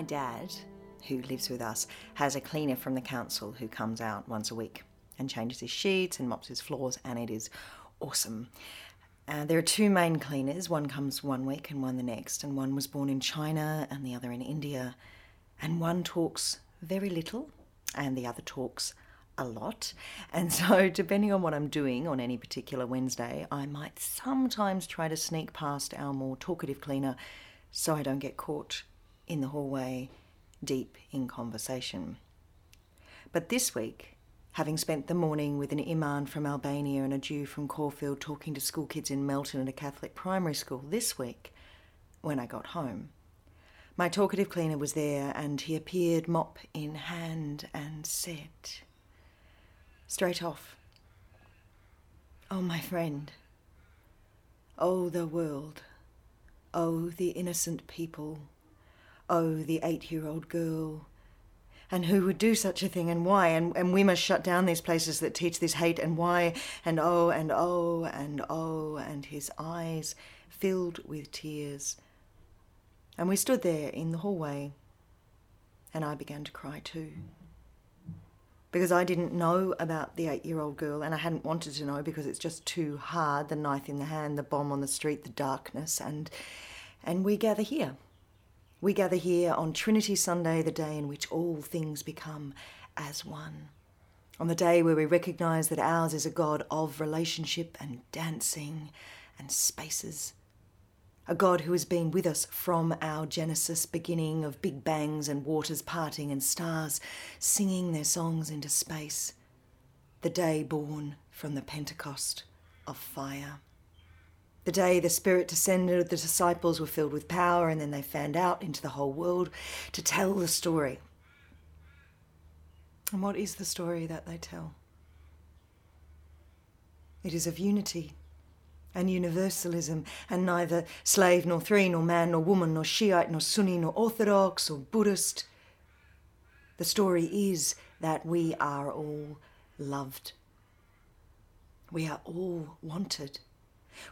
My dad, who lives with us, has a cleaner from the council who comes out once a week and changes his sheets and mops his floors, and it is awesome. Uh, there are two main cleaners. One comes one week and one the next, and one was born in China and the other in India. And one talks very little, and the other talks a lot. And so, depending on what I'm doing on any particular Wednesday, I might sometimes try to sneak past our more talkative cleaner so I don't get caught in the hallway deep in conversation. But this week, having spent the morning with an Imam from Albania and a Jew from Caulfield talking to school kids in Melton at a Catholic primary school this week, when I got home, my talkative cleaner was there and he appeared mop in hand and said, straight off, Oh, my friend, oh, the world, oh, the innocent people oh, the eight year old girl. And who would do such a thing and why? And, and we must shut down these places that teach this hate and why? And oh, and oh, and oh, and his eyes filled with tears. And we stood there in the hallway, and I began to cry too. Because I didn't know about the eight year old girl, and I hadn't wanted to know because it's just too hard the knife in the hand, the bomb on the street, the darkness, and, and we gather here we gather here on Trinity Sunday, the day in which all things become as one. On the day where we recognise that ours is a God of relationship and dancing and spaces. A God who has been with us from our Genesis beginning of big bangs and waters parting and stars singing their songs into space. The day born from the Pentecost of fire. The day the Spirit descended, the disciples were filled with power, and then they fanned out into the whole world to tell the story. And what is the story that they tell? It is of unity and universalism, and neither slave nor free, nor man nor woman, nor Shiite nor Sunni, nor Orthodox or Buddhist. The story is that we are all loved. We are all wanted.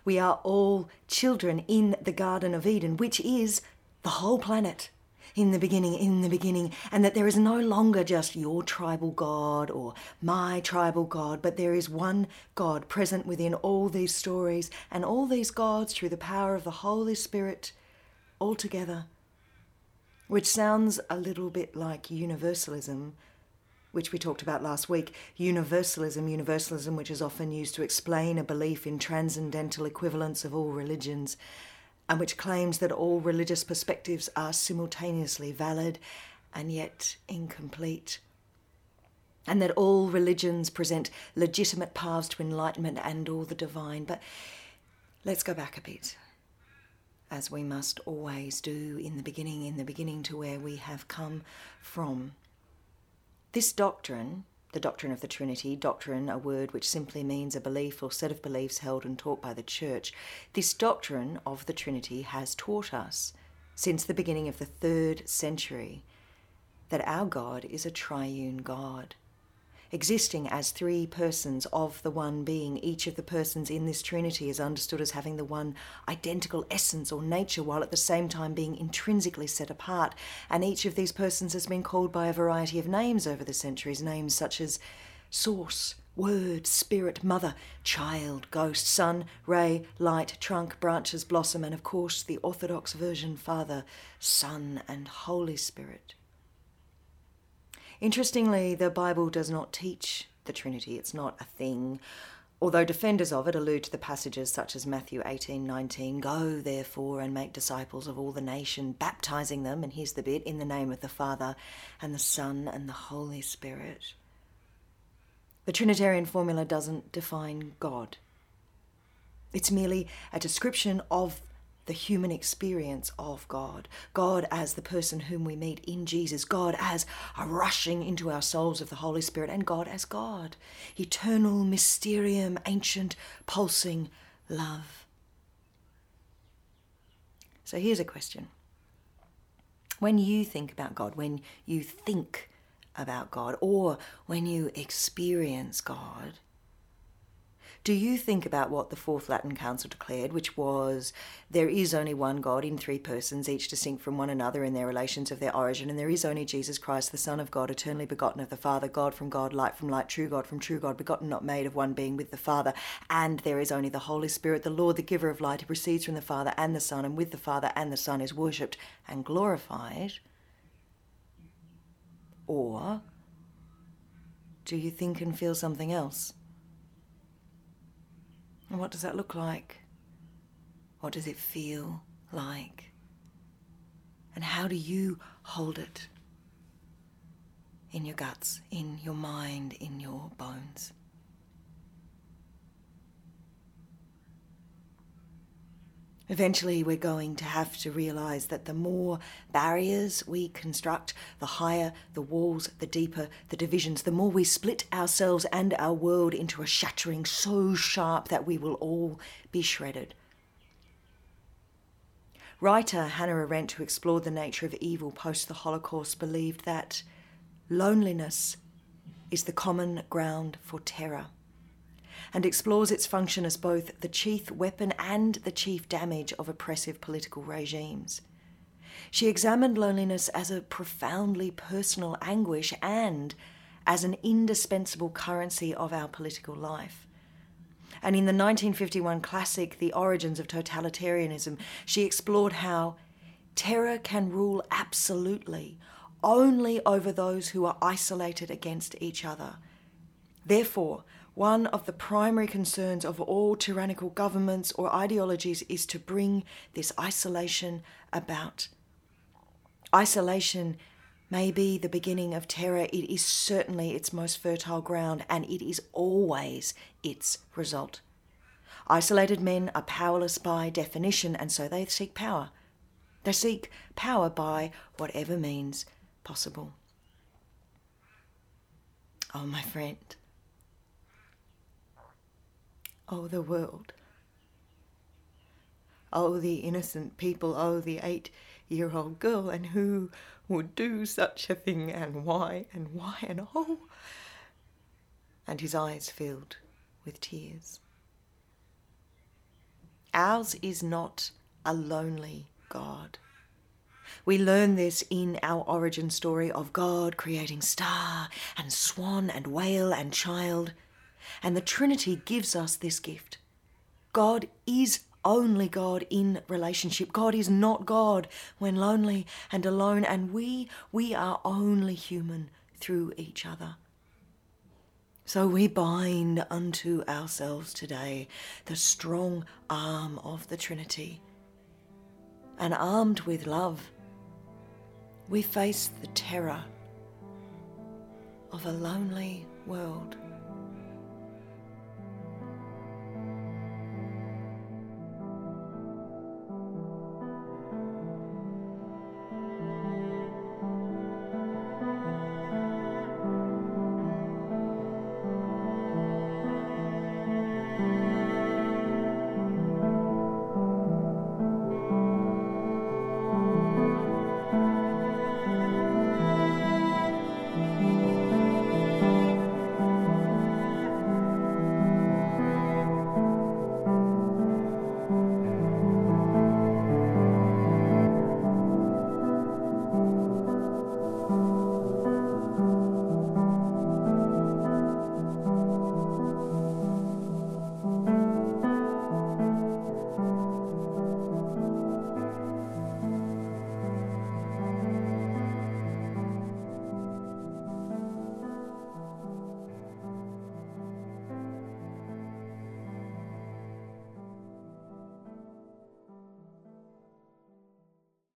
We are all children in the Garden of Eden, which is the whole planet. In the beginning, in the beginning, and that there is no longer just your tribal God or my tribal God, but there is one God present within all these stories and all these gods through the power of the Holy Spirit all together. Which sounds a little bit like universalism, which we talked about last week, universalism, universalism, which is often used to explain a belief in transcendental equivalence of all religions, and which claims that all religious perspectives are simultaneously valid and yet incomplete, and that all religions present legitimate paths to enlightenment and all the divine. But let's go back a bit. As we must always do in the beginning, in the beginning to where we have come from. This doctrine, the doctrine of the Trinity, doctrine, a word which simply means a belief or set of beliefs held and taught by the Church, this doctrine of the Trinity has taught us since the beginning of the third century that our God is a triune God existing as three persons of the one being. Each of the persons in this Trinity is understood as having the one identical essence or nature, while at the same time being intrinsically set apart. And each of these persons has been called by a variety of names over the centuries, names such as Source, Word, Spirit, Mother, Child, Ghost, Sun, Ray, Light, Trunk, Branches, Blossom, and of course the Orthodox version Father, Son, and Holy Spirit. Interestingly, the Bible does not teach the Trinity, it's not a thing. Although defenders of it allude to the passages such as Matthew 18 19, go therefore and make disciples of all the nation, baptizing them, and here's the bit, in the name of the Father and the Son and the Holy Spirit. The Trinitarian formula doesn't define God. It's merely a description of the human experience of God. God as the person whom we meet in Jesus. God as a rushing into our souls of the Holy Spirit. And God as God. Eternal, mysterium, ancient, pulsing love. So here's a question. When you think about God, when you think about God, or when you experience God, Do you think about what the Fourth Lateran Council declared, which was there is only one God in three persons, each distinct from one another in their relations of their origin, and there is only Jesus Christ, the Son of God, eternally begotten of the Father, God from God, light from light, true God from true God, begotten, not made, of one being with the Father, and there is only the Holy Spirit, the Lord, the giver of light, who proceeds from the Father and the Son, and with the Father and the Son is worshipped and glorified? Or do you think and feel something else? And what does that look like? What does it feel like? And how do you hold it in your guts, in your mind, in your Eventually, we're going to have to realize that the more barriers we construct, the higher the walls, the deeper the divisions, the more we split ourselves and our world into a shattering so sharp that we will all be shredded. Writer Hannah Arendt, who explored the nature of evil post the Holocaust, believed that loneliness is the common ground for terror and explores its function as both the chief weapon and the chief damage of oppressive political regimes. She examined loneliness as a profoundly personal anguish and as an indispensable currency of our political life. And in the 1951 classic, The Origins of Totalitarianism, she explored how terror can rule absolutely only over those who are isolated against each other. Therefore, one of the primary concerns of all tyrannical governments or ideologies is to bring this isolation about. Isolation may be the beginning of terror, it is certainly its most fertile ground, and it is always its result. Isolated men are powerless by definition, and so they seek power. They seek power by whatever means possible. Oh, my friend, Oh, the world. Oh, the innocent people. Oh, the eight year old girl. And who would do such a thing? And why? And why? And oh. And his eyes filled with tears. Ours is not a lonely God. We learn this in our origin story of God creating star and swan and whale and child. And the Trinity gives us this gift. God is only God in relationship. God is not God when lonely and alone, and we, we are only human through each other. So we bind unto ourselves today the strong arm of the Trinity. And armed with love, we face the terror of a lonely world.